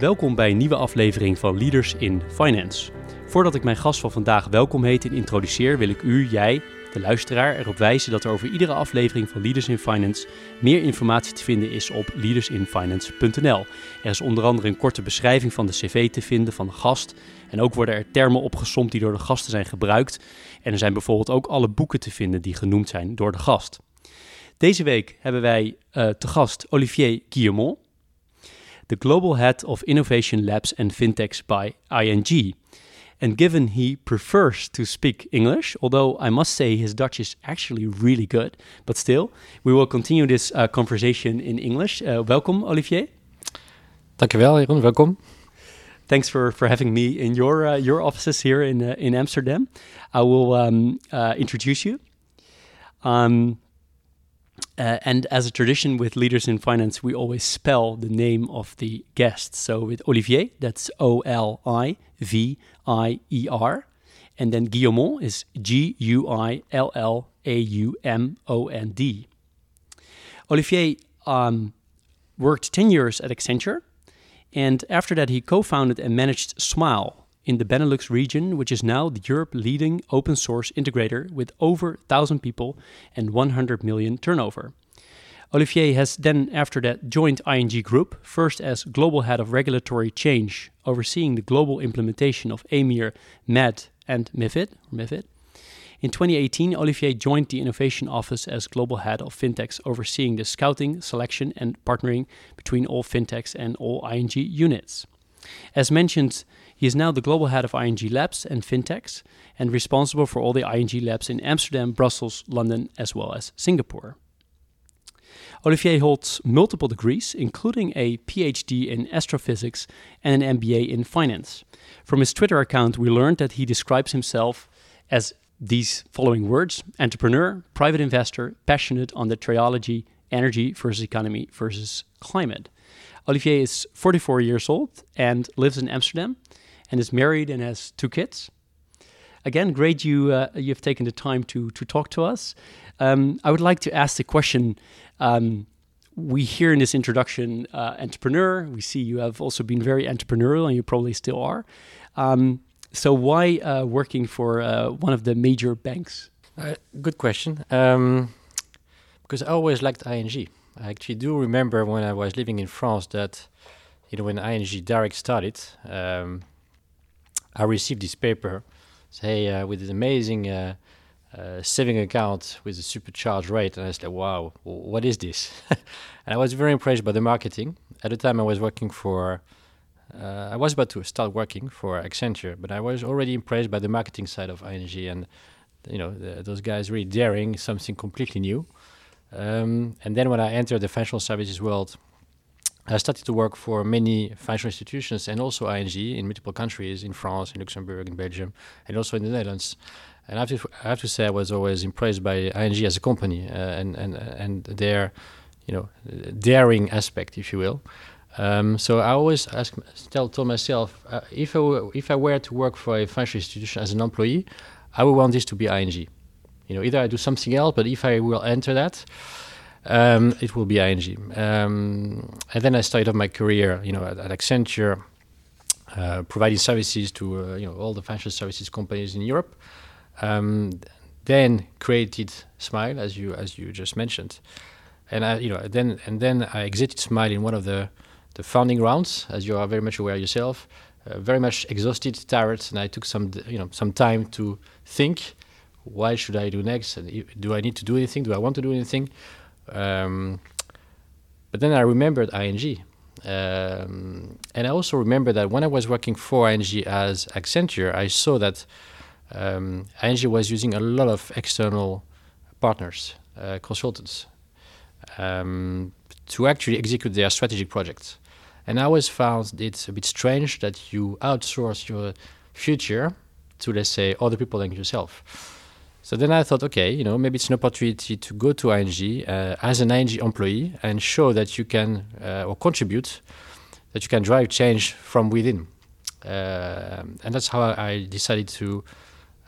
Welkom bij een nieuwe aflevering van Leaders in Finance. Voordat ik mijn gast van vandaag welkom heet en introduceer, wil ik u, jij, de luisteraar, erop wijzen dat er over iedere aflevering van Leaders in Finance meer informatie te vinden is op leadersinfinance.nl. Er is onder andere een korte beschrijving van de cv te vinden van de gast. En ook worden er termen opgesomd die door de gasten zijn gebruikt. En er zijn bijvoorbeeld ook alle boeken te vinden die genoemd zijn door de gast. Deze week hebben wij uh, te gast Olivier Guillemont the global head of innovation labs and fintechs by ING. And given he prefers to speak English, although I must say his Dutch is actually really good, but still, we will continue this uh, conversation in English. Uh, welcome, Olivier. Thank Dankjewel, Jeroen. Welkom. Thanks for, for having me in your uh, your offices here in uh, in Amsterdam. I will um, uh, introduce you. Um, uh, and as a tradition with leaders in finance, we always spell the name of the guest. So with Olivier, that's O L I V I E R. And then Guillaumond is G U I L L A U M O N D. Olivier um, worked 10 years at Accenture. And after that, he co founded and managed Smile, in the Benelux region, which is now the Europe leading open source integrator with over 1,000 people and 100 million turnover. Olivier has then, after that, joined ING Group, first as global head of regulatory change, overseeing the global implementation of EMIR, MED, and MIFID. MIFID. In 2018, Olivier joined the innovation office as global head of fintechs, overseeing the scouting, selection, and partnering between all fintechs and all ING units. As mentioned, he is now the global head of ING Labs and fintechs and responsible for all the ING labs in Amsterdam, Brussels, London, as well as Singapore. Olivier holds multiple degrees, including a PhD in astrophysics and an MBA in finance. From his Twitter account, we learned that he describes himself as these following words entrepreneur, private investor, passionate on the triology energy versus economy versus climate. Olivier is 44 years old and lives in Amsterdam and is married and has two kids. Again, great you uh, you've taken the time to to talk to us. Um, I would like to ask the question. Um, we hear in this introduction uh, entrepreneur. We see you have also been very entrepreneurial, and you probably still are. Um, so, why uh, working for uh, one of the major banks? Uh, good question. Um, because I always liked ING. I actually do remember when I was living in France that, you know, when ING Direct started, um, I received this paper, say uh, with this amazing uh, uh, saving account with a supercharged rate, and I like, "Wow, what is this?" and I was very impressed by the marketing. At the time, I was working for. I was about to start working for Accenture, but I was already impressed by the marketing side of ING, and you know the, those guys really daring something completely new. Um, and then when I entered the financial services world, I started to work for many financial institutions and also ING in multiple countries, in France, in Luxembourg, in Belgium, and also in the Netherlands. And I have to, I have to say, I was always impressed by ING as a company uh, and and and their, you know, daring aspect, if you will. Um, so I always ask, tell, told myself, uh, if I were, if I were to work for a financial institution as an employee, I would want this to be ING. You know, either I do something else, but if I will enter that, um, it will be ING. Um, and then I started my career, you know, at, at Accenture, uh, providing services to uh, you know all the financial services companies in Europe. Um, then created Smile, as you as you just mentioned, and I, you know, then and then I exited Smile in one of the the founding rounds, as you are very much aware yourself. Uh, very much exhausted, tired, and I took some you know some time to think. Why should I do next? And do I need to do anything? Do I want to do anything? Um, but then I remembered ING. Um, and I also remember that when I was working for ING as Accenture, I saw that um, ING was using a lot of external partners, uh, consultants, um, to actually execute their strategic projects. And I always found it a bit strange that you outsource your future to, let's say, other people than yourself. So then I thought, okay, you know, maybe it's an opportunity to go to ING uh, as an ING employee and show that you can uh, or contribute, that you can drive change from within. Uh, and that's how I decided to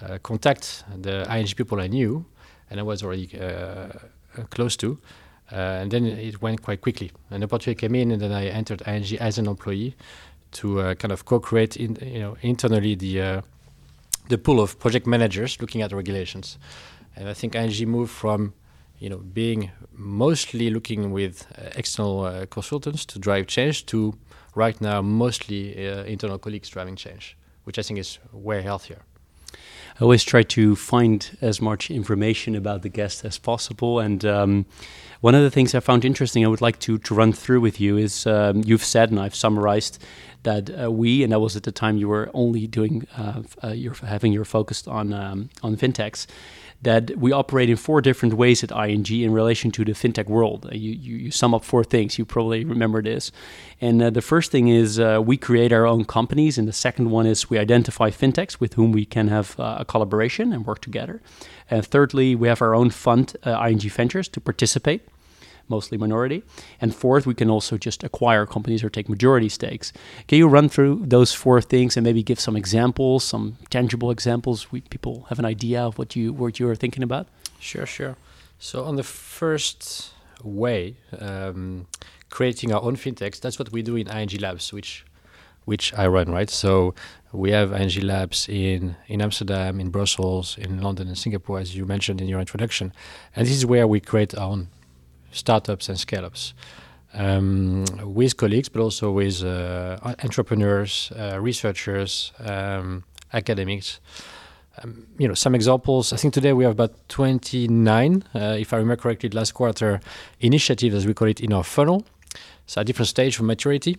uh, contact the ING people I knew and I was already uh, close to. Uh, and then it went quite quickly. An opportunity came in, and then I entered ING as an employee to kind of co-create, in, you know, internally the the pool of project managers looking at regulations. And I think ING moved from you know, being mostly looking with uh, external uh, consultants to drive change to right now mostly uh, internal colleagues driving change, which I think is way healthier. I always try to find as much information about the guest as possible. And um, one of the things I found interesting, I would like to, to run through with you is um, you've said, and I've summarized, that uh, we, and that was at the time you were only doing, uh, uh, you're having your focus on um, on fintechs that we operate in four different ways at ING in relation to the fintech world. Uh, you, you, you, sum up four things. You probably remember this. And uh, the first thing is uh, we create our own companies. And the second one is we identify fintechs with whom we can have uh, a collaboration and work together. And thirdly, we have our own fund, uh, ING Ventures, to participate mostly minority. And fourth, we can also just acquire companies or take majority stakes. Can you run through those four things and maybe give some examples, some tangible examples? We, people have an idea of what you what you are thinking about. Sure, sure. So on the first way, um, creating our own fintechs, that's what we do in ING Labs, which which I run, right? So we have ING Labs in, in Amsterdam, in Brussels, in London, and Singapore, as you mentioned in your introduction. And this is where we create our own startups and scale-ups um, with colleagues, but also with uh, entrepreneurs, uh, researchers, um, academics. Um, you know, some examples. I think today we have about 29, uh, if I remember correctly, last quarter initiatives, as we call it, in our funnel. So a different stage of maturity.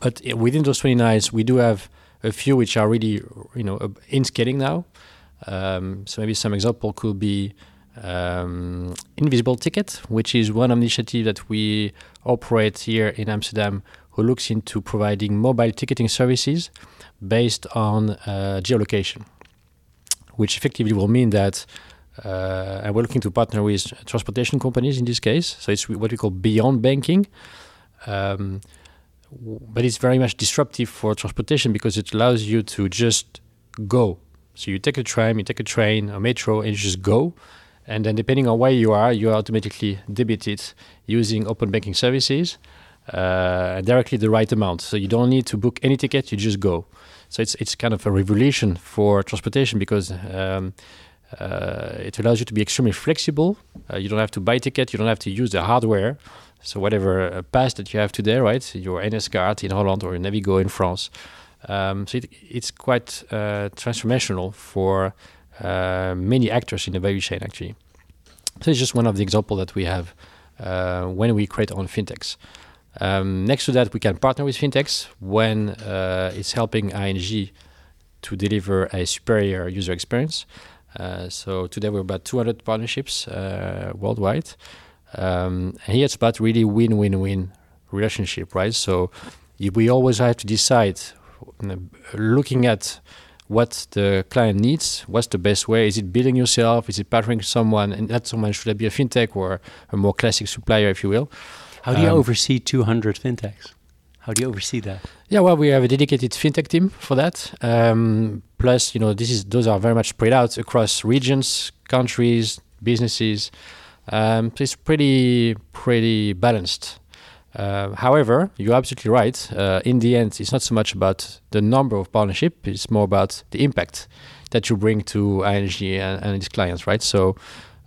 But within those 29, we do have a few which are really, you know, in scaling now. Um, so maybe some example could be um, Invisible Ticket, which is one initiative that we operate here in Amsterdam, who looks into providing mobile ticketing services based on uh, geolocation, which effectively will mean that. Uh, and we're looking to partner with transportation companies in this case. So it's what we call beyond banking. Um, but it's very much disruptive for transportation because it allows you to just go. So you take a tram, you take a train, a metro, and you just go and then depending on where you are, you are automatically debited using open banking services uh, directly the right amount. So you don't need to book any ticket; you just go. So it's it's kind of a revolution for transportation because. Um, uh, it allows you to be extremely flexible. Uh, you don't have to buy ticket. You don't have to use the hardware. So whatever uh, pass that you have today, right, your NS card in Holland or your Navigo in France. Um, so it, it's quite uh, transformational for many actors in the value chain actually. So it's just one of the examples that we have uh, when we create on fintechs. Um, next to that, we can partner with fintechs when uh, it's helping ING to deliver a superior user experience. Uh, so today we're about 200 partnerships uh, worldwide. Um, and here it's about really win-win-win relationship, right? So we always have to decide, looking at what the client needs, what's the best way? Is it building yourself? Is it partnering someone? And that someone should that be a fintech or a more classic supplier, if you will. How do you um, oversee 200 fintechs? How do you oversee that? Yeah, well, we have a dedicated fintech team for that. Um, plus, you know, this is those are very much spread out across regions, countries, businesses. Um, so it's pretty pretty balanced. Uh, however, you're absolutely right. Uh, in the end, it's not so much about the number of partnership; it's more about the impact that you bring to ING and, and its clients, right? So,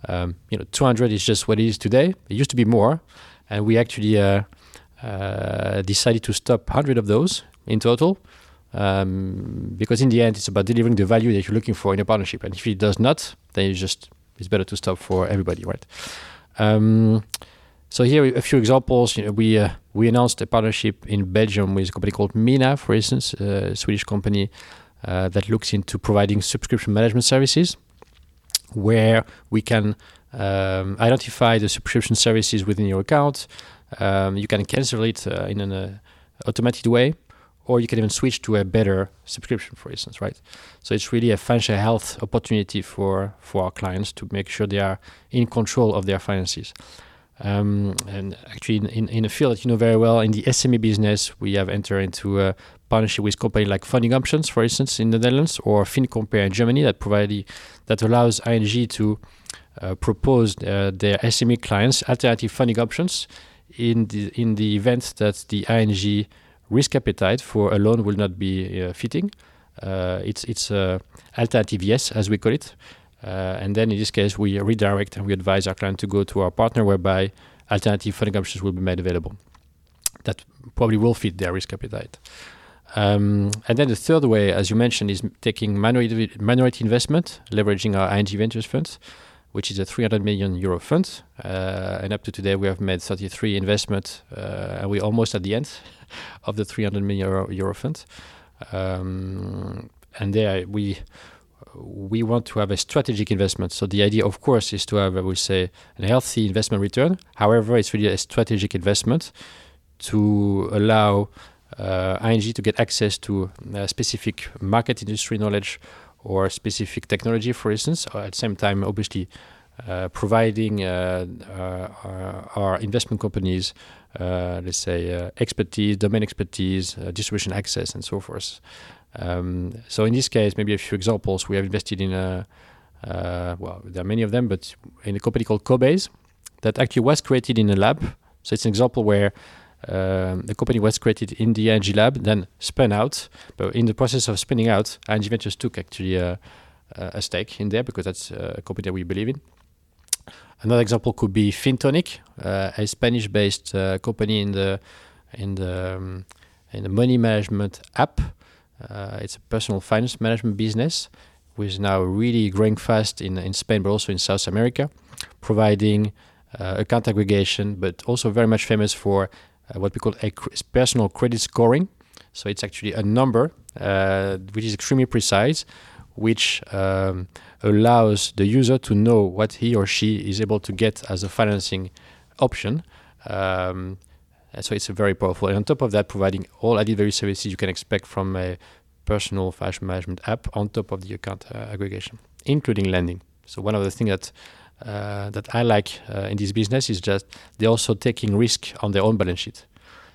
um, you know, 200 is just what it is today. It used to be more, and we actually uh, uh decided to stop 100 of those in total, um, because in the end, it's about delivering the value that you're looking for in a partnership. And if it does not, then it's just it's better to stop for everybody, right? Um, so here a few examples. You know, we uh, we announced a partnership in Belgium with a company called Minna, for instance, a Swedish company uh, that looks into providing subscription management services, where we can um, identify the subscription services within your account. Um, you can cancel it uh, in an, automated way, or you can even switch to a better subscription, for instance, right? So it's really a financial health opportunity for for our clients to make sure they are in control of their finances. Um, and actually, in, in, in, a field that you know very well, in the SME business, we have entered into a partnership with companies like Funding Options, for instance, in the Netherlands, or FinCompare in Germany, that provide that allows ING to uh, propose uh, their SME clients alternative funding options in the in the event that the ING risk appetite for a loan will not be uh, fitting. Uh, it's it's uh, alternative yes, as we call it. Uh, and then in this case, we redirect and we advise our client to go to our partner, whereby alternative funding options will be made available. That probably will fit their risk appetite. Um, and then the third way, as you mentioned, is taking minority, minority investment, leveraging our ING Ventures fund, which is a 300 million euro fund. Uh, and up to today, we have made 33 investments, uh, and we're almost at the end of the 300 million euro, euro fund. Um, and there we we want to have a strategic investment. So the idea, of course, is to have, I would say, a healthy investment return. However, it's really a strategic investment to allow uh, ING to get access to specific market industry knowledge or specific technology, for instance. Or at the same time, obviously, uh, providing uh, uh our investment companies, uh, let's say, uh, expertise, domain expertise, distribution access, and so forth. Um, so in this case, maybe a few examples. We have invested in a, uh, well, there are many of them, but in a company called Cobase that actually was created in a lab. So it's an example where um, the company was created in the ING lab, then spun out. But in the process of spinning out, ING Ventures took actually a, a stake in there because that's a company that we believe in. Another example could be FinTonic, uh, a Spanish-based uh, company in the in the um, in the money management app uh, it's a personal finance management business, which is now really growing fast in, in Spain, but also in South America, providing uh, account aggregation, but also very much famous for uh, what we call a personal credit scoring. So it's actually a number uh, which is extremely precise, which um, allows the user to know what he or she is able to get as a financing option. Um, so it's a very powerful. And on top of that, providing all added value services you can expect from a personal fashion management app on top of the account uh, aggregation, including lending. So one of the things that uh, that I like uh, in this business is just they're also taking risk on their own balance sheet.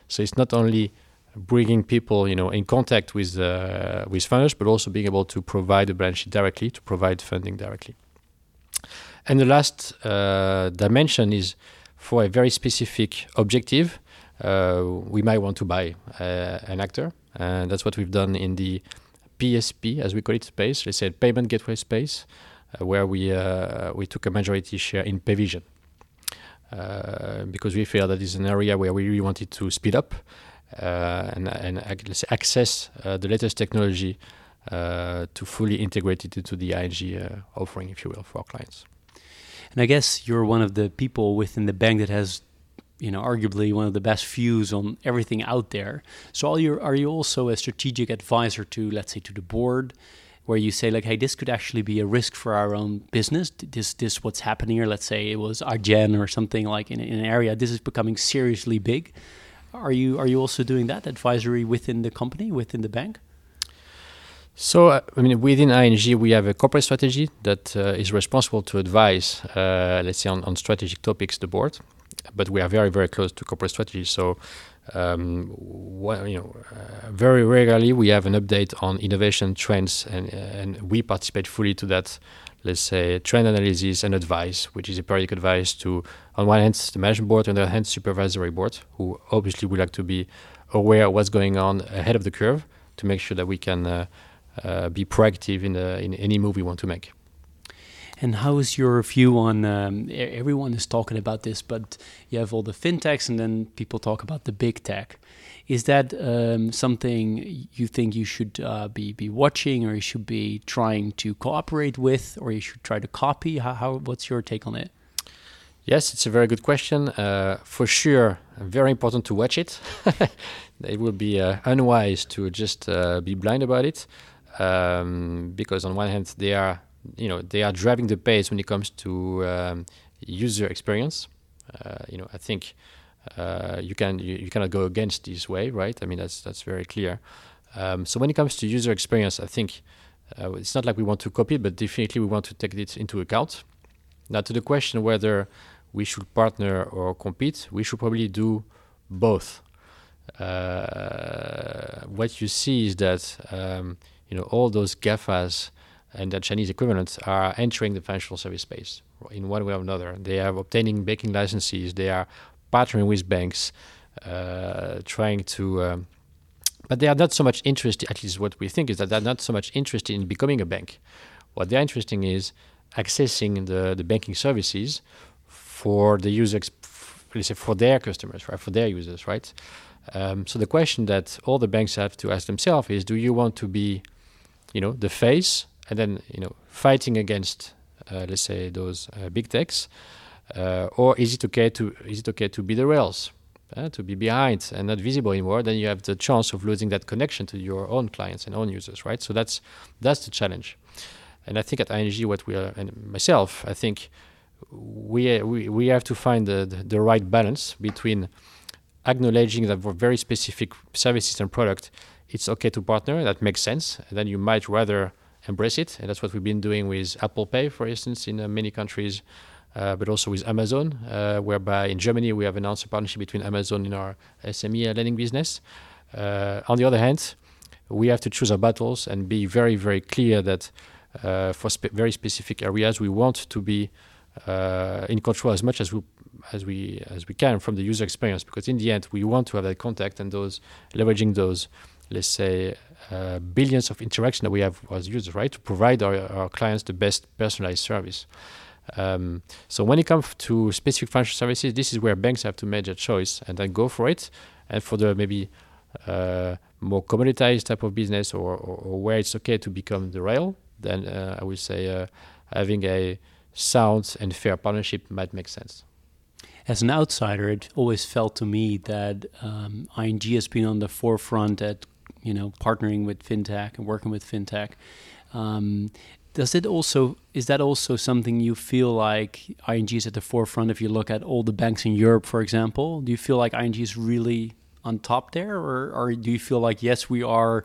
So it's not only bringing people, you know, in contact with uh, with funders, but also being able to provide the balance sheet directly, to provide funding directly. And the last uh, dimension is for a very specific objective uh, we might want to buy uh, an actor. And that's what we've done in the PSP, as we call it, space, let's say payment gateway space, uh, where we, we took a majority share in Payvision. because we feel that is an area where we really wanted to speed up uh, and, and access uh, the latest technology uh, to fully integrate it into the ING offering, if you will, for our clients. And I guess you're one of the people within the bank that has you know arguably one of the best views on everything out there. So are you are you also a strategic advisor to let's say to the board where you say like hey this could actually be a risk for our own business. This this what's happening here let's say it was Adyen or something like in, in an area this is becoming seriously big. Are you are you also doing that advisory within the company within the bank? So, uh, I mean, within ING, we have a corporate strategy that uh, is responsible to advise, uh, let's say, on, on strategic topics, the board but we are very very close to corporate strategy. So. Um, well, you know, uh, very regularly we have an update on innovation trends, and and we participate fully to that. Let's say trend analysis and advice, which is a periodic advice to, on one hand, the management board, and on the other hand, supervisory board, who obviously would like to be aware of what's going on ahead of the curve to make sure that we can uh, uh, be proactive in, the, in any move we want to make. And how is your view on? Um, everyone is talking about this, but you have all the fintechs, and then people talk about the big tech. Is that um, something you think you should uh, be be watching, or you should be trying to cooperate with, or you should try to copy? How, how what's your take on it? Yes, it's a very good question. Uh, for sure, very important to watch it. it would be uh, unwise to just uh, be blind about it, um, because on one hand they are you know they are driving the pace when it comes to um, user experience. Uh, you know, I think uh, you can you, you, cannot go against this way, right? I mean that's that's very clear. Um, so when it comes to user experience, I think uh, it's not like we want to copy, but definitely we want to take it into account. Now to the question whether we should partner or compete, we should probably do both. Uh, what you see is that um, you know all those GAFAs and the Chinese equivalents are entering the financial service space in one way or another. They are obtaining banking licenses. They are partnering with banks, uh, trying to. Um, but they are not so much interested. At least what we think is that they're not so much interested in becoming a bank. What they're interested in is accessing the, the banking services for the user, let's say for their customers, right, for their users, right. Um, so the question that all the banks have to ask themselves is: Do you want to be, you know, the face and then you know fighting against uh, let's say those uh, big techs, uh, or is it okay to is it okay to be the rails, to be behind and not visible anymore? Then you have the chance of losing that connection to your own clients and own users, right? So that's that's the challenge. And I think at ING, what we are, and myself, I think we we, we have to find the, the, the right balance between acknowledging that for very specific services and product, it's okay to partner. That makes sense. And then you might rather embrace it. And that's what we've been doing with Apple Pay, for instance, in uh, many countries, uh, but also with Amazon, uh, whereby in Germany we have announced a partnership between Amazon in our SME lending business. on the other hand, we have to choose our battles and be very, very clear that for spe- very specific areas we want to be in control as much as we as we as we can from the user experience because in the end we want to have that contact and those leveraging those let's say, uh, billions of interaction that we have as users, right, to provide our, our clients the best personalized service. Um, so when it comes to specific financial services, this is where banks have to make a choice and then go for it. And for the maybe uh, more commoditized type of business or, or, or, where it's okay to become the rail, then uh, I would say uh, having a sound and fair partnership might make sense as an outsider, it always felt to me that um, ING has been on the forefront at you know, partnering with fintech and working with fintech. Um, does it also is that also something you feel like ING is at the forefront? If you look at all the banks in Europe, for example, do you feel like ING is really on top there, or, or do you feel like yes, we are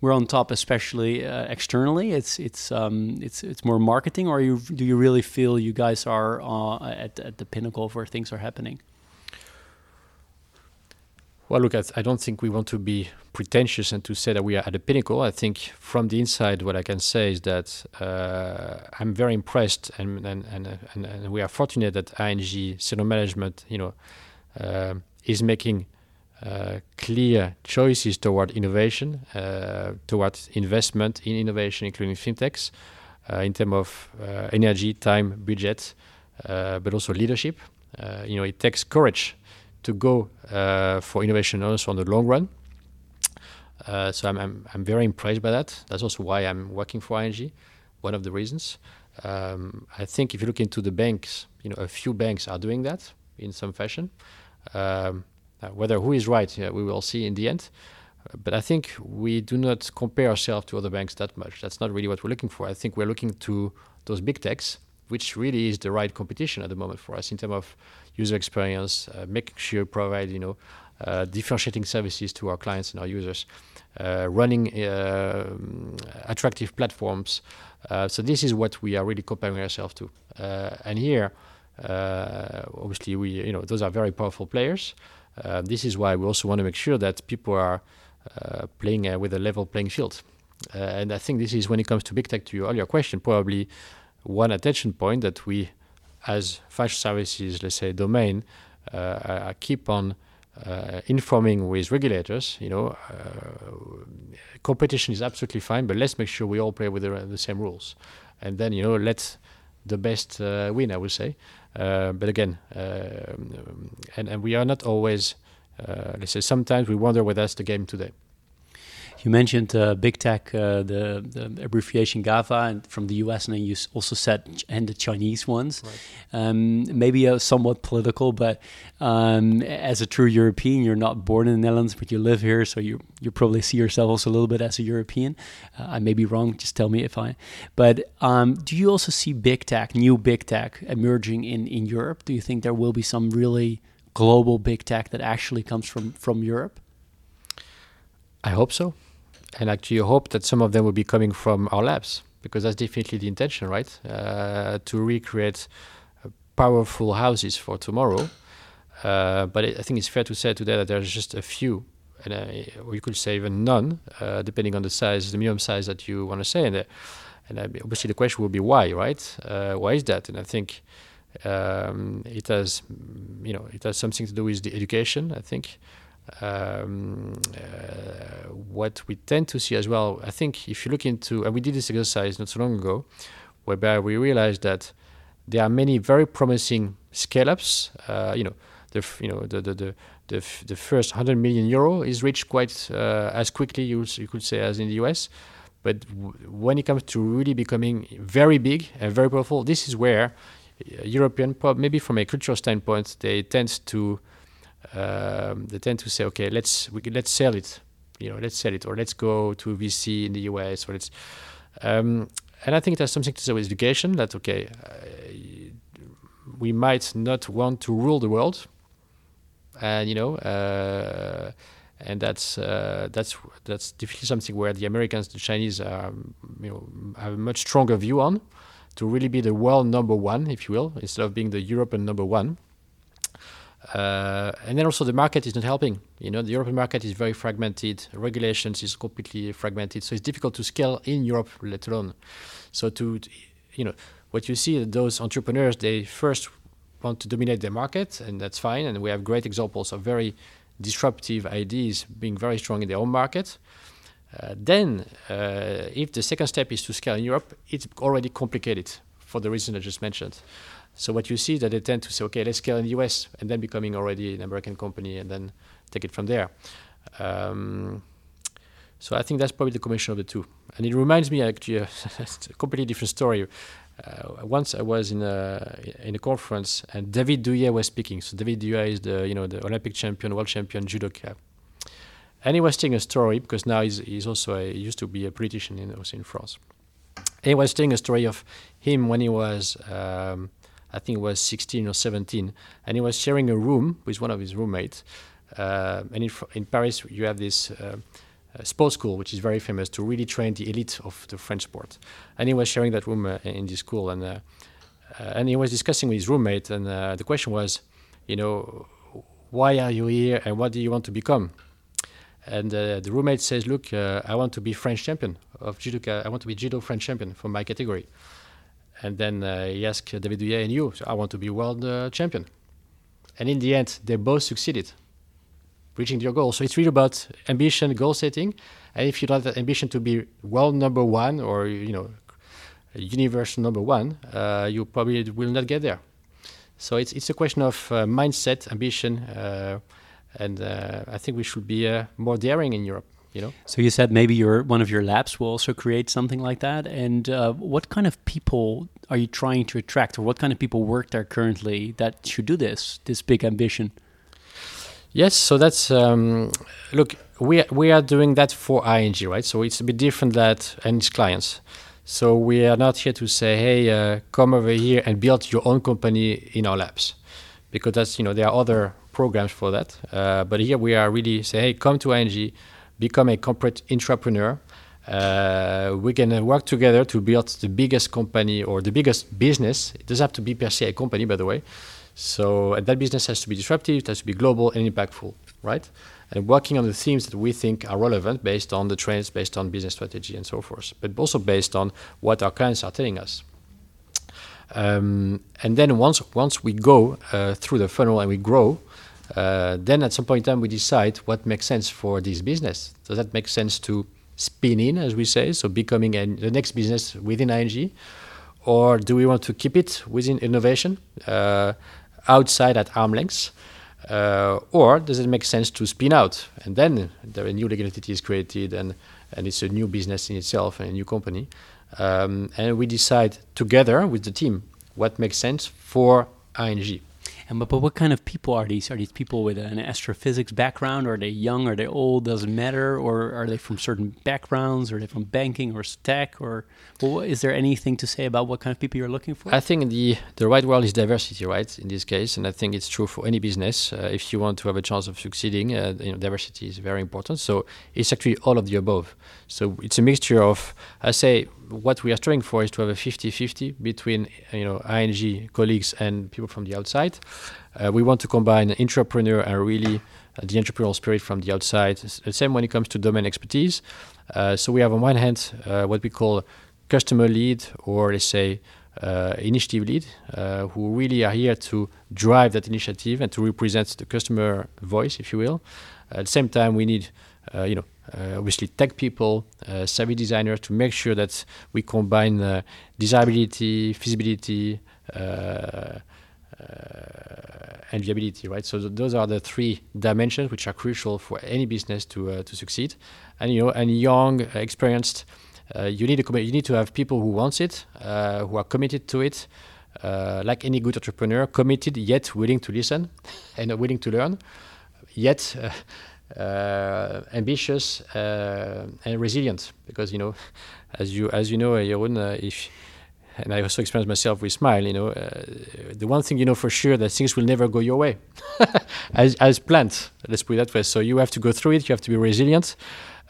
we're on top, especially uh, externally. It's it's um, it's it's more marketing, or you do you really feel you guys are uh, at at the pinnacle of where things are happening? Well, look, I don't think we want to be pretentious and to say that we are at the pinnacle. I think from the inside, what I can say is that uh, I'm very impressed, and and, and and, and we are fortunate that ING senior management, you know, uh, is making uh, clear choices toward innovation, uh, toward investment in innovation, including fintechs, uh, in terms of uh, energy, time, budget, but also leadership. you know, it takes courage to go uh, for innovation also on the long run. Uh, so I'm, I'm, I'm very impressed by that. That's also why I'm working for ING. One of the reasons. Um, I think if you look into the banks, you know, a few banks are doing that in some fashion. Um, whether who is right, we will see in the end. But I think we do not compare ourselves to other banks that much. That's not really what we're looking for. I think we're looking to those big techs, which really is the right competition at the moment for us in terms of user experience, uh, making sure provide you know uh, differentiating services to our clients and our users, uh, running attractive platforms. so this is what we are really comparing ourselves to. and here, obviously, we you know those are very powerful players. this is why we also want to make sure that people are playing with a level playing field. Uh, and I think this is when it comes to big tech, to your earlier question, probably one attention point that we as financial services, let's say, domain, uh, I keep on uh, informing with regulators. You know, uh, competition is absolutely fine, but let's make sure we all play with the, the same rules, and then you know let the best uh, win. I would say, uh, but again, um, and and we are not always. Uh, let's say sometimes we wonder whether that's the game today. You mentioned uh, big tech, uh, the, the abbreviation GAFA, and from the US, and then you also said and the Chinese ones. Right. Um, maybe a somewhat political, but um, as a true European, you're not born in the Netherlands, but you live here, so you you probably see yourself also a little bit as a European. Uh, I may be wrong. Just tell me if I. But um, do you also see big tech, new big tech, emerging in in Europe? Do you think there will be some really global big tech that actually comes from from Europe? I hope so, and actually hope that some of them will be coming from our labs because that's definitely the intention, right? Uh, to recreate uh, powerful houses for tomorrow. Uh, but it, I think it's fair to say today that there's just a few, and uh, or you could say even none, uh, depending on the size, the minimum size that you want to say. And, uh, and obviously the question will be why, right? why is that? And I think um, it has, you know, it has something to do with the education. I think um, uh, what we tend to see as well, I think if you look into, and we did this exercise not so long ago, whereby we realized that there are many very promising scale-ups. Uh, you know, the you know the the the the, the first 100 million euro is reached quite uh, as quickly you you could say as in the US, but when it comes to really becoming very big and very powerful, this is where uh, European, maybe from a cultural standpoint, they tend to um, they tend to say, okay, let's we, let's sell it, you know, let's sell it, or let's go to VC in the US, or let's. Um, and I think it has something to do with education. That okay, uh, we might not want to rule the world, and you know, uh, and that's uh, that's that's definitely something where the Americans, the Chinese, um, you know, have a much stronger view on to really be the world number one, if you will, instead of being the European number one. Uh, and then also the market is not helping. You know, the European market is very fragmented. Regulations is completely fragmented, so it's difficult to scale in Europe, let alone. So to, you know, what you see those entrepreneurs, they first want to dominate their market, and that's fine. And we have great examples of very disruptive ideas being very strong in their own market. Uh, then, uh, if the second step is to scale in Europe, it's already complicated for the reason I just mentioned. So what you see is that they tend to say, okay, let's scale in the US, and then becoming already an American company, and then take it from there. Um, so I think that's probably the combination of the two. And it reminds me actually a, a completely different story. Uh, once I was in a in a conference and David Douillet was speaking. So David Douillet is the you know the Olympic champion, world champion judoka, and he was telling a story because now he's he's also a, he used to be a politician in also in France. And he was telling a story of him when he was um, I think it was 16 or 17, and he was sharing a room with one of his roommates. Uh, and in, in, Paris, you have this uh, uh, sports school, which is very famous to really train the elite of the French sport. And he was sharing that room uh, in this school, and uh, uh, and he was discussing with his roommate, and the question was, you know, why are you here, and what do you want to become? And the roommate says, look, I want to be French champion of judo. I want to be judo French champion for my category. And then uh, he asked David Douillet and you, so I want to be world uh, champion. And in the end, they both succeeded, reaching their goal. So it's really about ambition, goal setting. And if you have that ambition to be world number one or, you know, universal number one, uh, you probably will not get there. So it's, it's a question of uh, mindset, ambition, uh, and uh, I think we should be more daring in Europe you know? So you said maybe your one of your labs will also create something like that. And uh, what kind of people are you trying to attract or what kind of people work there currently that should do this this big ambition? Yes so that's um, look we we are doing that for ing right? So it's a bit different that and its clients. So we are not here to say hey uh, come over here and build your own company in our labs because that's you know there are other programs for that. Uh, but here we are really say hey come to ing become a corporate entrepreneur. Uh, we can work together to build the biggest company or the biggest business. It doesn't have to be per se a company, by the way. So that business has to be disruptive, it has to be global and impactful, right? And working on the themes that we think are relevant based on the trends, based on business strategy and so forth, but also based on what our clients are telling us. Um, and then once once we go uh, through the funnel and we grow, uh, then at some point in time we decide what makes sense for this business. Does that make sense to spin in, as we say, so becoming a, the next business within ING, or do we want to keep it within innovation, uh, outside at arm length? Uh, or does it make sense to spin out and then the a new legal entity is created and, and it's a new business in itself and a new company um, and we decide together with the team what makes sense for ING And but, but what kind of people are these? Are these people with an astrophysics background? Are they young? Are they old? Doesn't matter. Or are they from certain backgrounds? Are they from banking or tech? Or well, is there anything to say about what kind of people you're looking for? I think the the right word is diversity, right? In this case, and I think it's true for any business. Uh, if you want to have a chance of succeeding, uh, you know, diversity is very important. So it's actually all of the above. So it's a mixture of, I say, what we are striving for is to have a 50-50 between you know ING colleagues and people from the outside. Uh, we want to combine entrepreneur and really uh, the entrepreneurial spirit from the outside. The same when it comes to domain expertise. Uh, so we have on one hand uh, what we call customer lead or let's say uh, initiative lead uh, who really are here to drive that initiative and to represent the customer voice, if you will. At the same time, we need you know uh, obviously tech people, uh, savvy designers to make sure that we combine uh, desirability, feasibility, and viability, right? So th those are the three dimensions which are crucial for any business to to succeed. And you know, and young, experienced, you need to you need to have people who wants it, who are committed to it. Uh, like any good entrepreneur, committed yet willing to listen and willing to learn, yet uh, uh, ambitious uh, and resilient. Because you know, as you as you know, Jeroen, uh, if and I also experienced myself with Smile. You know, uh, the one thing you know for sure that things will never go your way, as as planned. Let's put it that way. So you have to go through it. You have to be resilient.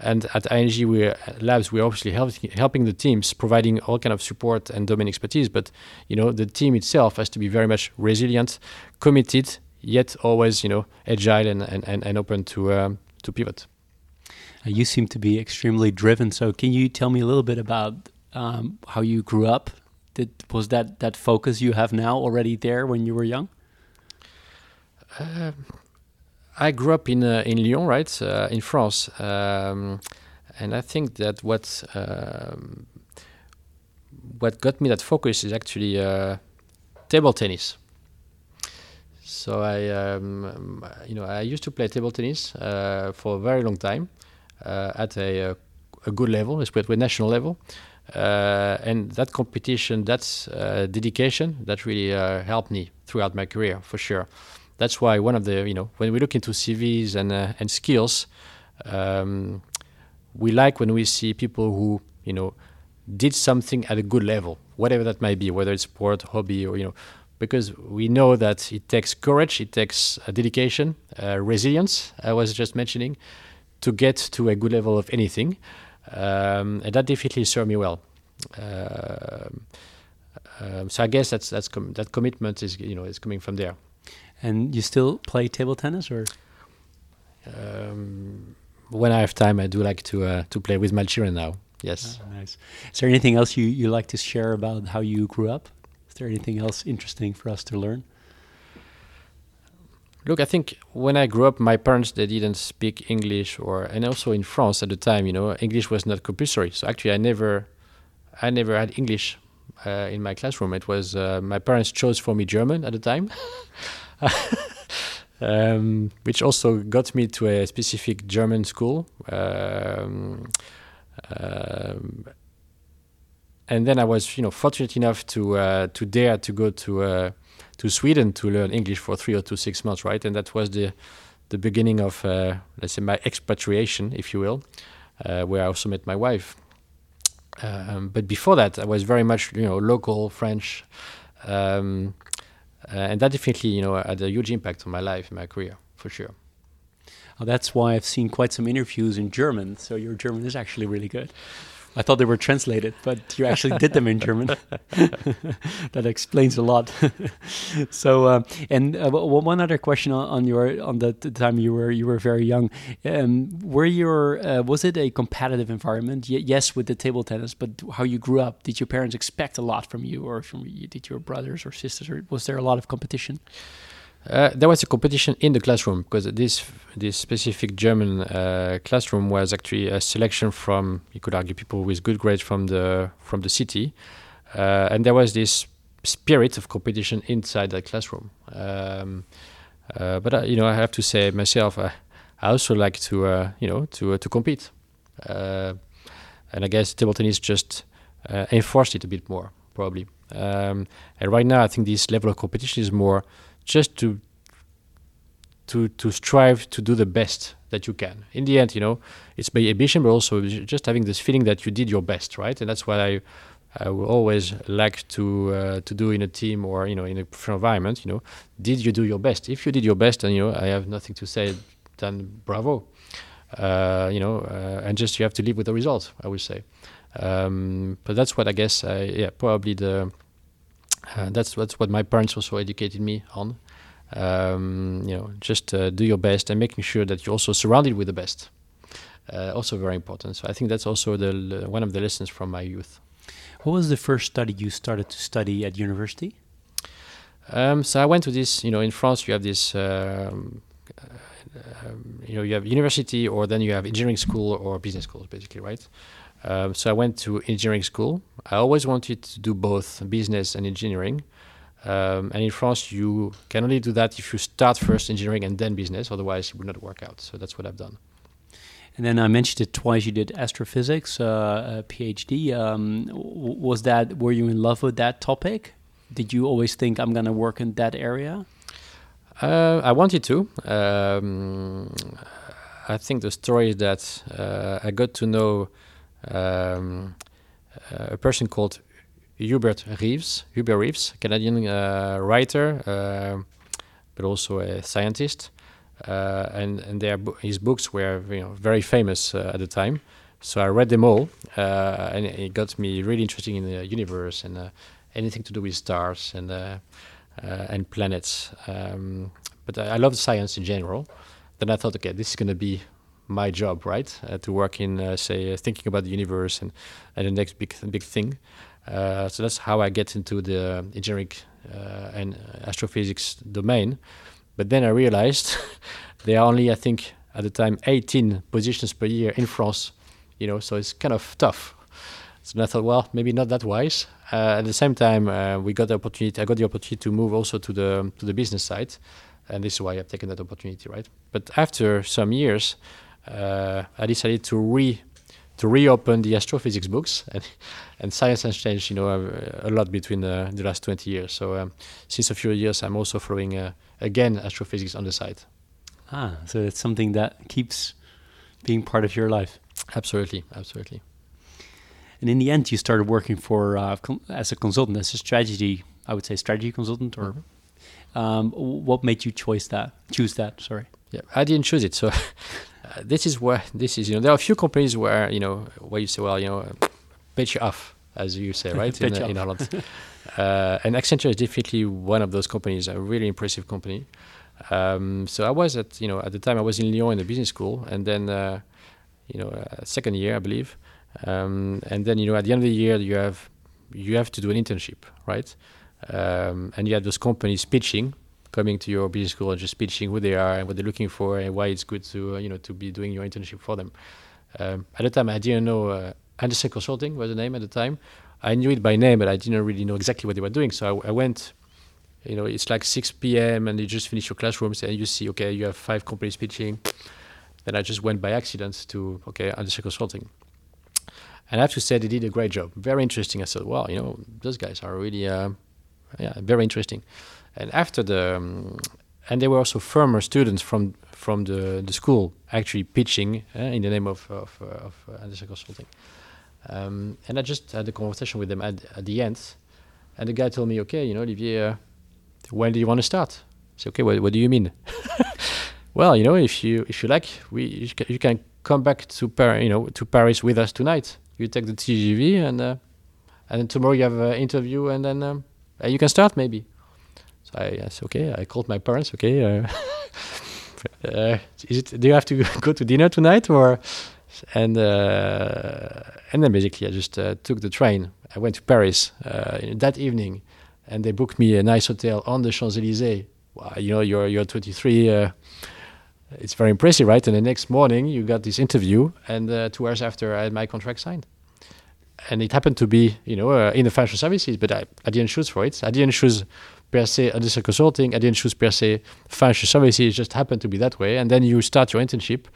And at ING we are Labs, we're obviously help, helping the teams, providing all kind of support and domain expertise. But you know, the team itself has to be very much resilient, committed, yet always you know agile and and, and, and open to um, to pivot. Uh, you seem to be extremely driven. So can you tell me a little bit about um, how you grew up? Did was that that focus you have now already there when you were young? Uh, I grew up in uh, in Lyon, right, uh, in France, um, and I think that what um, what got me that focus is actually uh, table tennis. So I, um, you know, I used to play table tennis uh, for a very long time uh, at a, uh, a, good level, put national level. Uh, and that competition, that uh, dedication, that really uh, helped me throughout my career for sure. That's why one of the, you know, when we look into CVs and and skills, um, we like when we see people who, you know, did something at a good level, whatever that might be, whether it's sport, hobby, or you know, because we know that it takes courage, it takes uh, dedication, uh, resilience, I was just mentioning, to get to a good level of anything. Um, and that definitely served me well. Uh, um, so I guess that's that's com that commitment is you know is coming from there. And you still play table tennis, or? Um, when I have time, I do like to uh, to play with my children now. Yes. Oh, nice. Is there anything else you you like to share about how you grew up? There anything else interesting for us to learn? Look, I think when I grew up, my parents they didn't speak English, or and also in France at the time, you know, English was not compulsory. So actually, I never, I never had English uh, in my classroom. It was uh, my parents chose for me German at the time, um, which also got me to a specific German school. Um, um, and then I was, you know, fortunate enough to uh, to dare to go to uh, to Sweden to learn English for three or two six months, right? And that was the the beginning of uh, let's say my expatriation, if you will, uh, where I also met my wife. Um, but before that, I was very much, you know, local French, um, uh, and that definitely, you know, had a huge impact on my life, my career, for sure. That's why I've seen quite some interviews in German. So your German is actually really good. I thought they were translated, but you actually did them in German. that explains a lot. so, uh, and uh, one other question on, your on the, time you were you were very young. Um, were your uh, was it a competitive environment? Y yes, with the table tennis, but how you grew up? Did your parents expect a lot from you, or from? Did your brothers or sisters, or was there a lot of competition? Uh, there was a competition in the classroom because this this specific German uh, classroom was actually a selection from you could argue people with good grades from the from the city, uh, and there was this spirit of competition inside that classroom. Um, uh, but uh, you know, I have to say myself, I also like to you know to to compete, and I guess table tennis just enforced it a bit more probably. Um, and right now, I think this level of competition is more just to to to strive to do the best that you can. In the end, you know, it's by ambition, but also just having this feeling that you did your best, right? And that's what I I will always like to uh, to do in a team or you know in a professional environment. You know, did you do your best? If you did your best, then you know I have nothing to say than bravo. Uh, you know, uh, and just you have to live with the result. I would say, um, but that's what I guess. I, yeah, probably the uh, that's that's what my parents also educated me on. Um, you know, just uh, do your best and making sure that you're also surrounded with the best. Uh, also very important. So I think that's also the one of the lessons from my youth. What was the first study you started to study at university? Um, so I went to this. You know, in France you have this. Um, um, you know, you have university, or then you have engineering school or business schools, basically, right? Um, so I went to engineering school. I always wanted to do both business and engineering. Um, and in France, you can only do that if you start first engineering and then business. Otherwise, it would not work out. So that's what I've done. And then I mentioned it twice. You did astrophysics, uh, a PhD. Um, was that? Were you in love with that topic? Did you always think I'm going to work in that area? Uh, I wanted to. Um, I think the story is that uh, I got to know um, a person called Hubert Reeves, Hubert Reeves, Canadian uh, writer, uh, but also a scientist. Uh, and and their his books were you know very famous at the time. So I read them all, and it got me really interested in the universe and anything to do with stars and and planets. Um, but I, I love science in general. Then I thought, okay, this is going to be my job, right? Uh, to work in, uh, say, uh, thinking about the universe and, and the next big big thing. Uh, so that's how I get into the engineering uh, and astrophysics domain. But then I realized there are only, I think, at the time, 18 positions per year in France. You know, so it's kind of tough. So I thought, well, maybe not that wise. At the same time, we got the opportunity. I got the opportunity to move also to the to the business side, and this is why I've taken that opportunity, right? But after some years, I decided to re to reopen the astrophysics books, and, and science has changed, you know, a, a lot between the, the, last 20 years. So um, since a few years, I'm also following uh, again astrophysics on the side. Ah, so it's something that keeps being part of your life. Absolutely, absolutely. And in the end, you started working for uh, as a consultant, as a strategy, I would say, strategy consultant. Or mm-hmm. um, what made you choose that? Choose that. Sorry. Yeah, I didn't choose it. So Uh, this is where this is. You know, there are a few companies where you know where you say, well, you know, pitch off, as you say, right in, uh, in Holland. uh, and Accenture is definitely one of those companies. A really impressive company. Um, so I was at you know at the time I was in Lyon in the business school, and then uh, you know uh, second year I believe, um, and then you know at the end of the year you have you have to do an internship, right? Um, and you have those companies pitching coming to your business school and just pitching who they are and what they're looking for and why it's good to uh, you know to be doing your internship for them. Um, at the time, I didn't know uh, Andersen Consulting was the name at the time. I knew it by name, but I didn't really know exactly what they were doing. So I, I went. You know, it's like 6 p.m. and you just finish your classrooms and you see, okay, you have five companies pitching. Then I just went by accident to okay, Andersen Consulting. And I have to say, they did a great job. Very interesting. I said, well, you know, those guys are really, uh, yeah, very interesting. And after the, um, and there were also former students from from the, the school actually pitching uh, in the name of of, of uh, Consulting. Um, and I just had a conversation with them at, at the end, and the guy told me, "Okay, you know, Olivier, uh, when do you want to start?" I said, "Okay, what, what do you mean?" well, you know, if you if you like, we you can, come back to Paris, you know, to Paris with us tonight. You take the TGV, and uh, and tomorrow you have an interview, and then um, you can start maybe. So I said, okay. I called my parents. Okay, uh, uh, is it? Do you have to go to dinner tonight, or? And uh, and then basically I just uh, took the train. I went to Paris uh, that evening, and they booked me a nice hotel on the Champs Elysees. Wow, you know, you're you're 23 uh, it's very impressive, right? And the next morning, you got this interview, and uh, two hours after, I had my contract signed. And it happened to be, you know, uh, in the financial services, but I, I didn't choose for it. I didn't choose per se additional consulting. I didn't choose per se financial services. It just happened to be that way. And then you start your internship.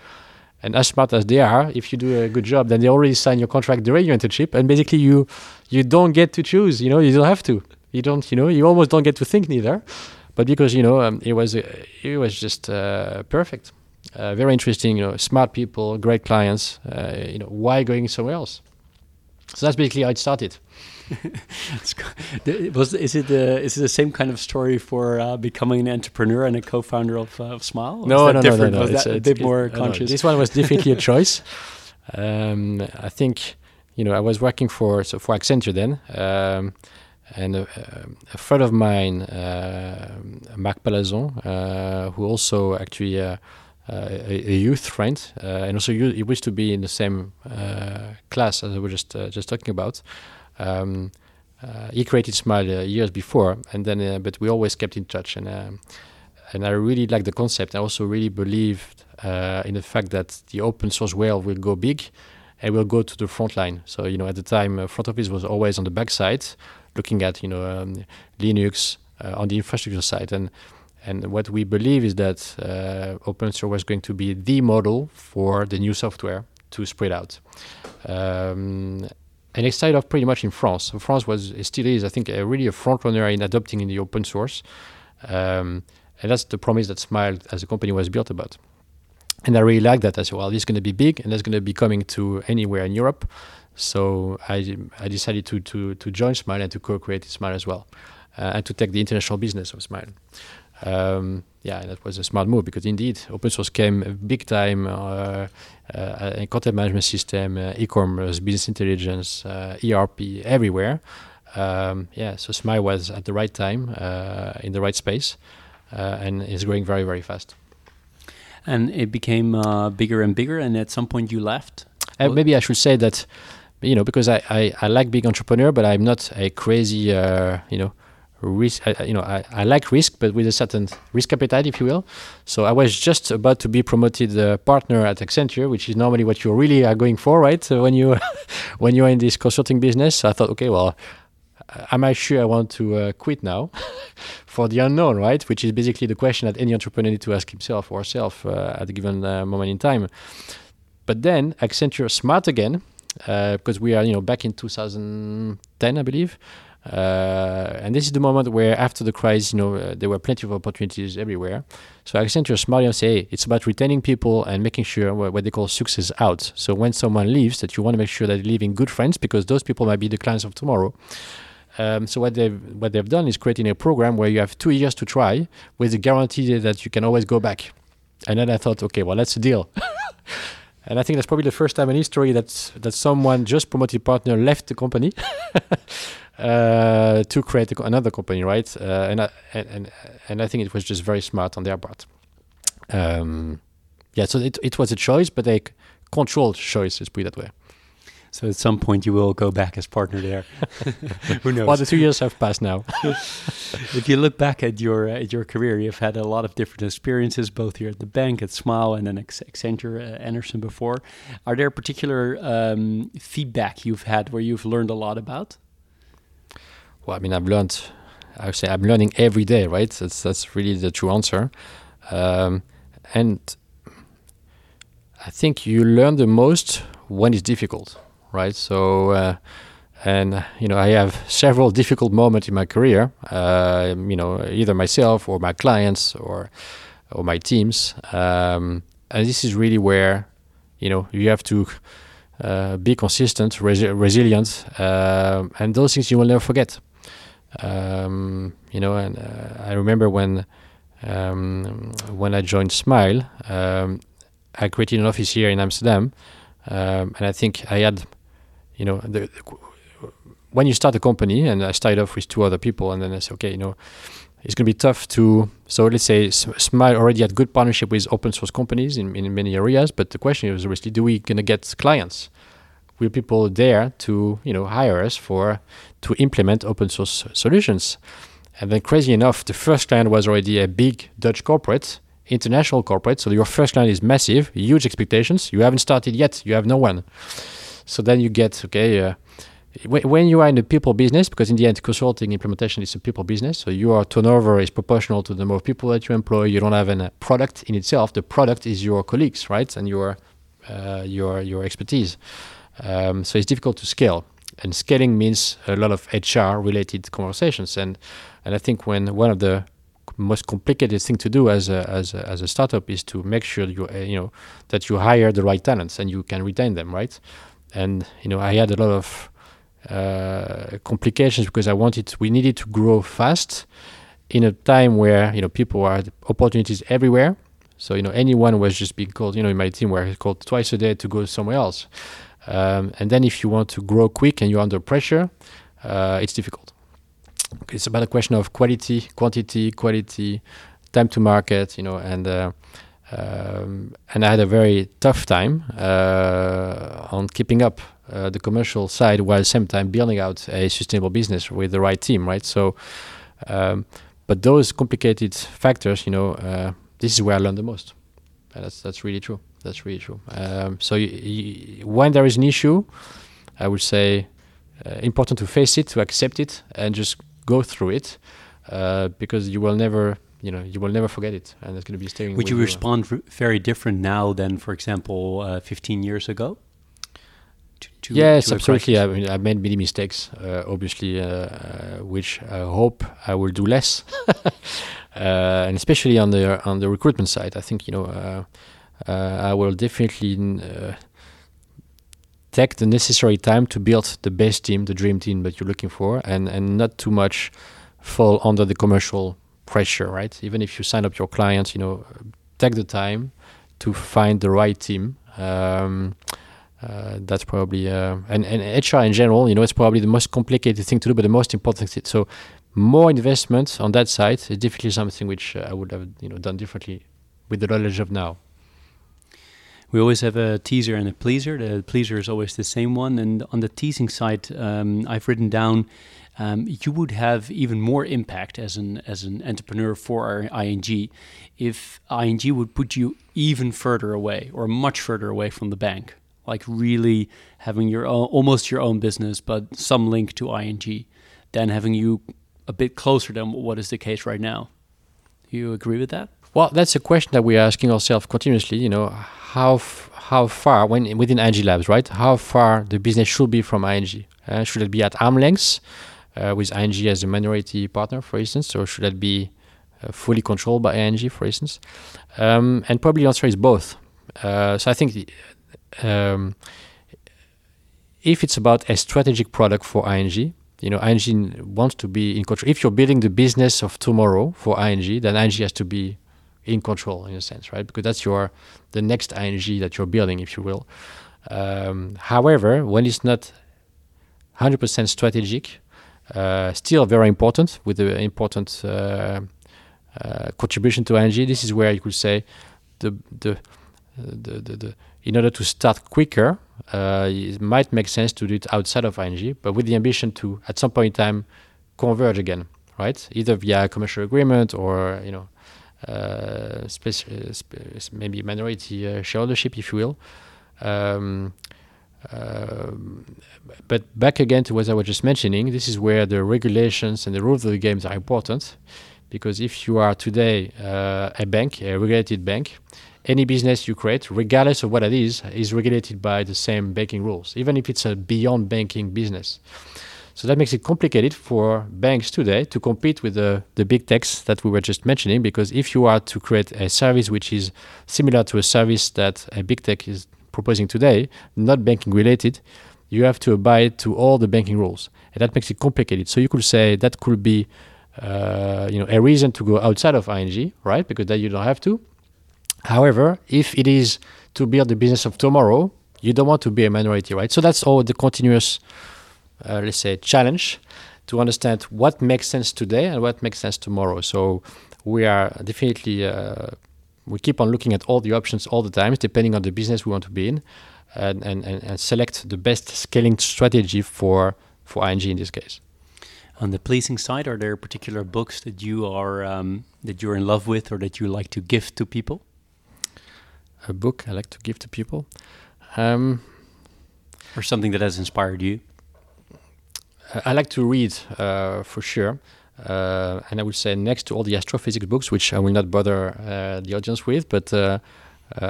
And as smart as they are, if you do a good job, then they already sign your contract during your internship. And basically, you you don't get to choose. You know, you don't have to. You don't. You know, you almost don't get to think neither. but because you know um, it was uh, it was just uh, perfect. Uh, very interesting, you know, smart people, great clients. Uh, you know, why going somewhere else? So that's basically how it started. was is it the is it the same kind of story for uh, becoming an entrepreneur and a co-founder of, uh, of Smile? No, no, no, no, no, Was it's, that a it's- bit more no, no, conscious? This one was definitely a choice. Um, I think you know I was working for so for Accenture then, um, and a, a friend of mine, uh, Marc Palazon, uh, who also actually. A, a youth friend, uh, and also you, he used to be in the same uh, class as I was just uh, just talking about. Um, he created Smile years before, and then but we always kept in touch, and um, and I really like the concept. I also really believed in the fact that the open source world will go big, and will go to the front line. So you know, at the time, uh, front office was always on the backside, looking at you know um, Linux uh, on the infrastructure side, and and what we believe is that uh, open source was going to be the model for the new software to spread out. Um, and it started off pretty much in France. France was, still is, I think, really a front runner in adopting in the open source. Um, and that's the promise that Smile as a company was built about. And I really like that. I said, well, this is going to be big and that's going to be coming to anywhere in Europe. So I, I decided to, to, to join Smile and to co-create Smile as well, uh, and to take the international business of Smile. Um, yeah, that was a smart move because indeed open source came big time uh, uh, content management system, uh, e-commerce, business intelligence, uh, ERP, everywhere. Um, yeah, so Smile was at the right time uh, in the right space uh, and is growing very very fast. and it became uh, bigger and bigger. And at some point, you left. Maybe I should say that, you know, because I, I, I like being entrepreneur, but I'm not a crazy, uh, you know, risk. I, you know, I, I like risk, but with a certain risk appetite, if you will. So I was just about to be promoted uh, partner at Accenture, which is normally what you really are going for, right? So when you when you're in this consulting business, so I thought, okay, well, uh, am I sure I want to uh, quit now for the unknown, right? Which is basically the question that any entrepreneur needs to ask himself or herself uh, at a given uh, moment in time. But then Accenture smart again, uh, because we are you know back in 2010, I believe. Uh, and this is the moment where, after the crisis, you know, uh, there were plenty of opportunities everywhere. So Accenture to say, hey, it's about retaining people and making sure what, what they call success out. So when someone leaves, that you want to make sure that they're leaving good friends because those people might be the clients of tomorrow. Um, so what they've what they've done is creating a program where you have two years to try with the guarantee that you can always go back. And then I thought, okay, well that's a deal. and I think that's probably the first time in history that that someone just promoted partner left the company to create a co- another company, right? Uh, and, I, and and I think it was just very smart on their part. Um, yeah, so it it was a choice, but a controlled choice, let's put it that way. So at some point, you will go back as partner there. Who knows? Well, the two years have passed now. if you look back at your at your career, you've had a lot of different experiences, both here at the bank, at Smile, and then at Accenture, uh, Andersen before. Are there particular um, feedback you've had where you've learned a lot about? Well, I mean, I've learned. I say I'm learning every day, right? That's that's really the true answer. Um, and I think you learn the most when it's difficult, right? So, uh, and you know, I have several difficult moments in my career. Uh, you know, either myself or my clients or or my teams. Um, and this is really where you know you have to uh, be consistent, resi- resilient, um and those things you will never forget. Um, you know, and uh, I remember when um, when I joined Smile, um, I created an office here in Amsterdam, um, and I think I had, you know, the, when you start a company, and I started off with two other people, and then I said, okay, you know, it's going to be tough to. So let's say Smile already had good partnership with open source companies in, in many areas, but the question is obviously, do we going to get clients? Will people there to you know hire us for to implement open source solutions? And then, crazy enough, the first client was already a big Dutch corporate, international corporate. So your first client is massive, huge expectations. You haven't started yet. You have no one. So then you get okay. Uh, wh- when you are in the people business, because in the end, consulting implementation is a people business. So your turnover is proportional to the number of people that you employ. You don't have a product in itself. The product is your colleagues, right, and your uh, your your expertise. Um, so it's difficult to scale, and scaling means a lot of HR related conversations. And and I think when one of the most complicated thing to do as a, as a, as a startup is to make sure you uh, you know that you hire the right talents and you can retain them, right? And you know, I had a lot of uh, complications because I wanted we needed to grow fast in a time where you know people are opportunities everywhere. So you know, anyone was just being called. You know, in my team were called twice a day to go somewhere else. Um, and then if you want to grow quick and you're under pressure, uh, it's difficult. It's about a question of quality, quantity, quality, time to market, you know, and uh, um, and I had a very tough time uh, on keeping up uh, the commercial side while at the same time building out a sustainable business with the right team, right? So, um, but those complicated factors, you know, uh, this is where I learned the most. And that's that's really true. That's really true. Um, so when there is an issue, I would say uh, important to face it, to accept it, and just go through it, uh, because you will never, you know, you will never forget it, and it's going to be staying. Would you respond very different now than, for example, uh, 15 years ago? To, to yes, to absolutely. I mean, I made many mistakes, uh, obviously, uh, uh, which I hope I will do less, and especially on the on the recruitment side. I think you know uh, I will definitely uh, take the necessary time to build the best team, the dream team that you're looking for, and and not too much fall under the commercial pressure, right? Even if you sign up your clients, you know, take the time to find the right team. Um, uh, that's probably uh, and and HR in general, you know, it's probably the most complicated thing to do, but the most important thing. So more investment on that side is definitely something which uh, I would have you know done differently with the knowledge of now we always have a teaser and a pleaser. The pleaser is always the same one. And on the teasing side, um, I've written down um, you would have even more impact as an as an entrepreneur for ING if ING would put you even further away or much further away from the bank, like really having your own, almost your own business, but some link to ING, than having you a bit closer than what is the case right now. Do you agree with that? Well, that's a question that we're asking ourselves continuously. You know, how how far when within ING Labs, right? How far the business should be from ING? Uh, should it be at arm length uh, with ING as a minority partner, for instance, or should it be uh, fully controlled by ING, for instance? Um, and probably the answer is both. Uh, so I think um, if it's about a strategic product for ING, you know, ING wants to be in control. If you're building the business of tomorrow for ING, then ING has to be in control in a sense, right? Because that's your the next ING that you're building, if you will. Um, however, when it's not 100% strategic, uh, still very important with the important uh, uh, contribution to ING. This is where you could say the the the, the, the in order to start quicker, uh, it might make sense to do it outside of ING, but with the ambition to at some point in time converge again, right? Either via commercial agreement or you know maybe minority uh, shareholdership, if you will. Um, um, but back again to what I was just mentioning, this is where the regulations and the rules of the games are important. Because if you are today uh, a bank, a regulated bank, any business you create, regardless of what it is, is regulated by the same banking rules, even if it's a beyond banking business. So that makes it complicated for banks today to compete with the, the big techs that we were just mentioning, because if you are to create a service which is similar to a service that a big tech is proposing today, not banking related, you have to abide to all the banking rules. And that makes it complicated. So you could say that could be uh, you know, a reason to go outside of ING, right? Because then you don't have to. However, if it is to build the business of tomorrow, you don't want to be a minority, right? So that's all the continuous uh, let's say, challenge to understand what makes sense today and what makes sense tomorrow. So we are definitely uh, we keep on looking at all the options all the time, depending on the business we want to be in, and, and, and select the best scaling strategy for for ING in this case. On the pleasing side, are there particular books that you are um, that you're in love with or that you like to give to people? A book I like to give to people, um, or something that has inspired you. I like to read uh, for sure. Uh, and I would say next to all the astrophysics books, which I will not bother uh, the audience with, but uh,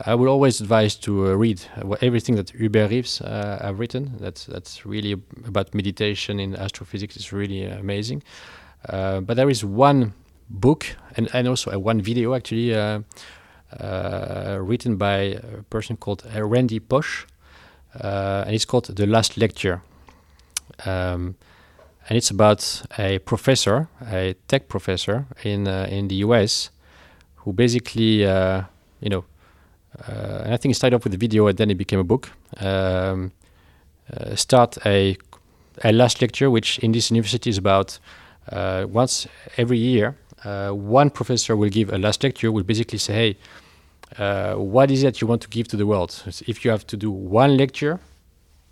I will always advise to uh, read everything that Hubert Reeves have written. That's that's really about meditation in astrophysics. It's really amazing. but there is one book and and also one video actually written by a person called Randy uh, and it's called The Last Lecture. Um, and it's about a professor, a tech professor in uh, in the US, who basically, uh, you know, uh, and I think it started off with a video and then it became a book. Um, uh, start a a last lecture, which in this university is about uh, once every year. Uh, one professor will give a last lecture. Will basically say, "Hey, what is it you want to give to the world? So if you have to do one lecture,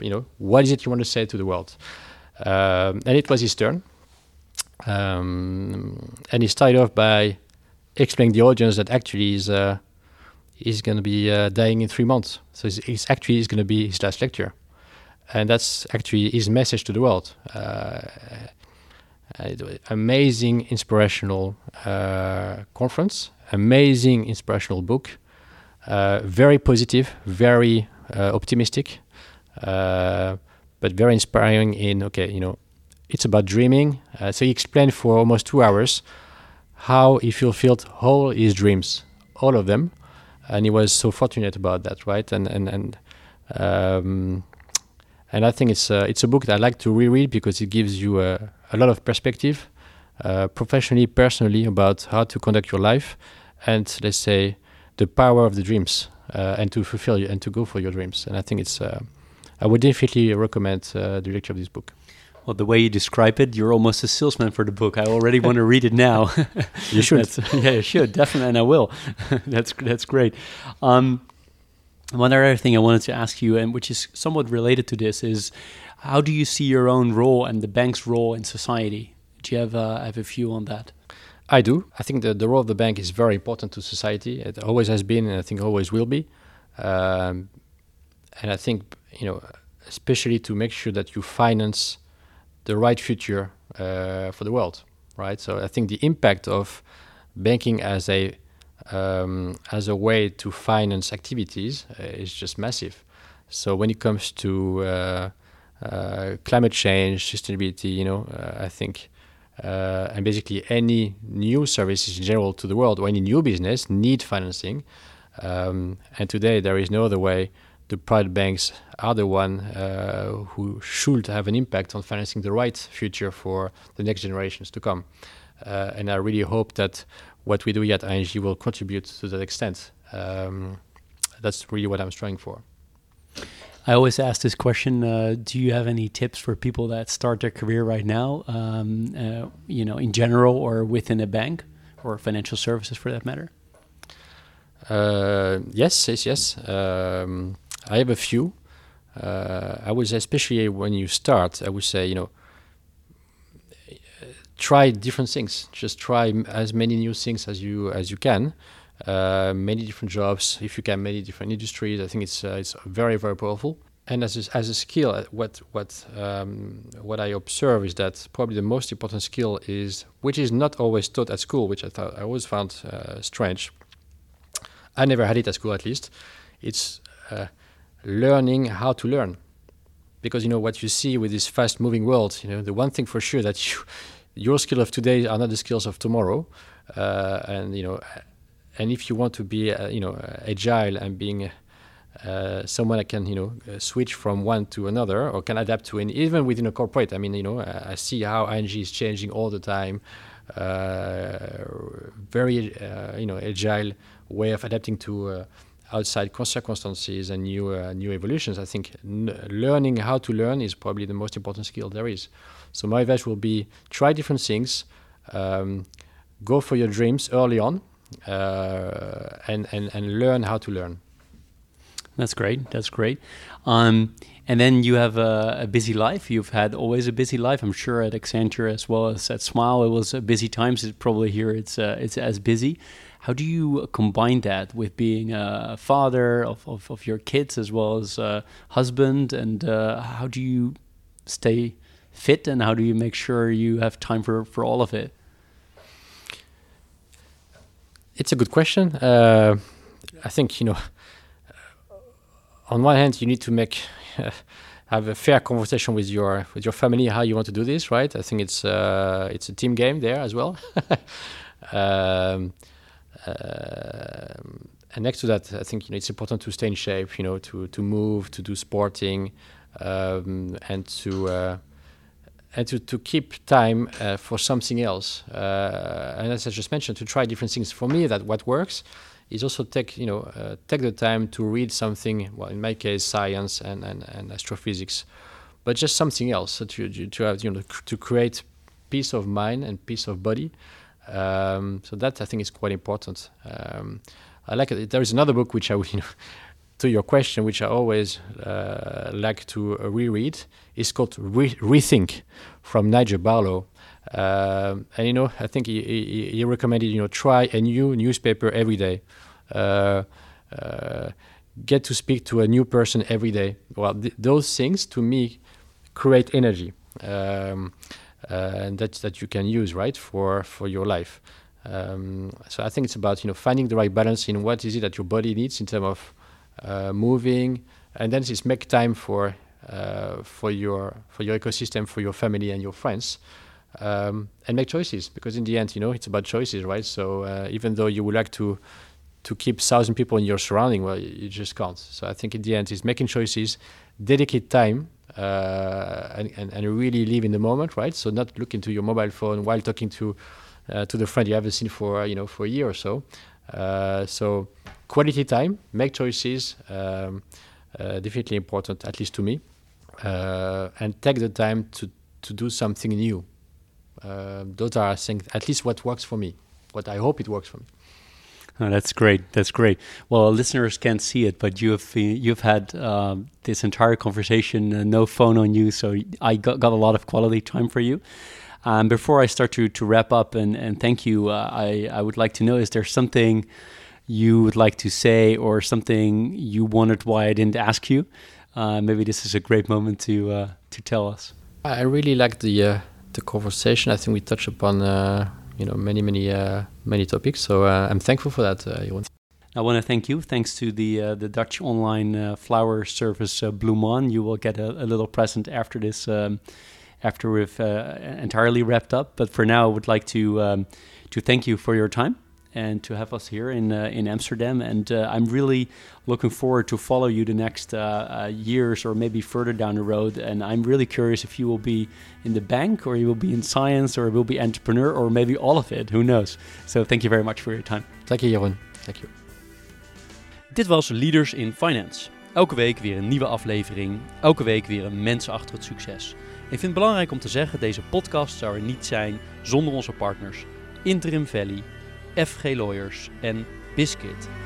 you know, what is it you want to say to the world?" Um, and it was his turn. Um, and he started off by explaining the audience that actually is uh, is going to be uh, dying in three months. So it's, it's actually is going to be his last lecture, and that's actually his message to the world. Uh, amazing, inspirational uh, conference, amazing, inspirational book, uh, very positive, very uh, but very inspiring. In okay, you know, it's about dreaming. so he explained for almost two hours how he fulfilled all his dreams, all of them, and he was so fortunate about that, right? And and and um, and I think it's a, it's a book that I like to reread because it gives you a, a lot of perspective, uh, professionally, personally, about how to conduct your life, and let's say the power of the dreams, uh, and to fulfill you and to go for your dreams. And I think it's uh, I would definitely recommend uh, the lecture of this book. Well, the way you describe it, you're almost a salesman for the book. I already want to read it now. you should. yeah, you should definitely, and I will. that's that's great. Um, one other thing I wanted to ask you, and which is somewhat related to this, is how do you see your own role and the bank's role in society? Do you have a, have a view on that? I do. I think the, the role of the bank is very important to society. It always has been, and I think always will be. Um, and I think you know, especially to make sure that you finance the right future uh, for the world, right? So I think the impact of banking as a um, as a way to finance activities uh, is just massive. So when it comes to uh, uh climate change, sustainability, you know, uh, I think. Uh, and basically, any new services in general to the world or any new business need financing. Um, and today, there is no other way the private banks are the one uh, who should have an impact on financing the right future for the next generations to come. Uh, and I really hope that what we do at ING will contribute to that extent. Um, that's really what I'm striving for. I always ask this question: uh, Do you have any tips for people that start their career right now? Um, uh, you know, in general, or within a bank, or financial services, for that matter. Uh, yes, yes, yes. Um, I have a few. Uh, I would say, especially when you start, I would say, you know, try different things. Just try as many new things as you as you can. Uh, many different jobs, if you can, many different industries. I think it's uh, it's very very powerful. And as a, as a skill, uh, what what um, what I observe is that probably the most important skill is which is not always taught at school, which I thought I always found uh, strange. I never had it at school, at least. It's uh, learning how to learn. Because you know what you see with this fast moving world you know the one thing for sure that you, your skills of today are not the skills of tomorrow. Uh, and you know and if you want to be uh, you know agile and being uh, someone that can you know uh, switch from one to another or can adapt to any even within a corporate i mean you know i see how ing is changing all the time. Uh, very uh, you know agile way of adapting to outside circumstances and new uh, new evolutions, I think learning how to learn is probably the most important skill there is. So my advice will be try different things, um, go for your dreams early on, uh, and, and and learn how to learn. That's great. That's great. Um, and then you have a, a, busy life. You've had always a busy life. I'm sure at Accenture as well as at Smile, it was busy times. It's probably here it's uh, it's as busy. How do you combine that with being a father of, of, of your kids as well as a husband? And uh, how do you stay fit and how do you make sure you have time for, for all of it? It's a good question. Uh, I think, you know, on one hand, you need to make. have a fair conversation with your with your family how you want to do this right i think it's uh, it's a team game there as well Um, and next to that, I think you know it's important to stay in shape. You know, to to move, to do sporting, um, and to uh, and to, to keep time uh, for something else. Uh, and as I just mentioned, to try different things. For me, that what works is also take you know uh, take the time to read something. Well, in my case, science and and, and astrophysics, but just something else so to to have you know to create peace of mind and peace of body. Um, so that I think is quite important. Um, I like it. There is another book which I would, know, to your question, which I always uh, like to reread. It's called Re- Rethink from Nigel Barlow. Um, and you know, I think he, he, he, recommended you know try a new newspaper every day. Uh, uh get to speak to a new person every day. Well, th- those things to me create energy, um, and that that you can use right for for your life. Um, so I think it's about you know finding the right balance in what is it that your body needs in terms of uh, moving, and then it's make time for uh, for your for your ecosystem, for your family and your friends, um, and make choices. Because in the end, you know, it's about choices, right? So uh, even though you would like to to keep thousand people in your surrounding, well, you just can't. So I think in the end, it's making choices, dedicate time, uh, and, and, and really live in the moment, right? So not look into your mobile phone while talking to uh, to the friend you haven't seen for you know for a year or so. Uh, so quality time, make choices, um, uh, definitely important, at least to me, and take the time to to do something new. those are, I think, at least what works for me. What I hope it works for me. Oh, that's great. That's great. Well, listeners can't see it, but you have you've had um, this entire conversation, uh, no phone on you, so I got, got a lot of quality time for you. Um, before I start to, to wrap up and, and thank you, uh, I, I would like to know is there something you would like to say or something you wondered why I didn't ask you? Uh, maybe this is a great moment to uh, to tell us. I really like the uh, the conversation. I think we touched upon uh, you know many many uh, many topics. So I'm thankful for that, uh, I want to thank you. Thanks to the the Dutch online flower service Bloomon, you will get a, a little present after this. Um, after we've uh, entirely wrapped up. But for now, I would like to um, to thank you for your time and to have us here in uh, in Amsterdam. And uh, I'm really looking forward to follow you the next uh, uh, years or maybe further down the road. And I'm really curious if you will be in the bank or you will be in science or you will be entrepreneur or maybe all of it. Who knows? So thank you very much for your time. Thank you, Jeroen. Thank you. Dit was Leaders in Finance. Elke week weer een nieuwe aflevering. Elke week weer een mens achter het succes. Ik vind het belangrijk om te zeggen, deze podcast zou er niet zijn zonder onze partners Interim Valley, FG Lawyers en Biscuit.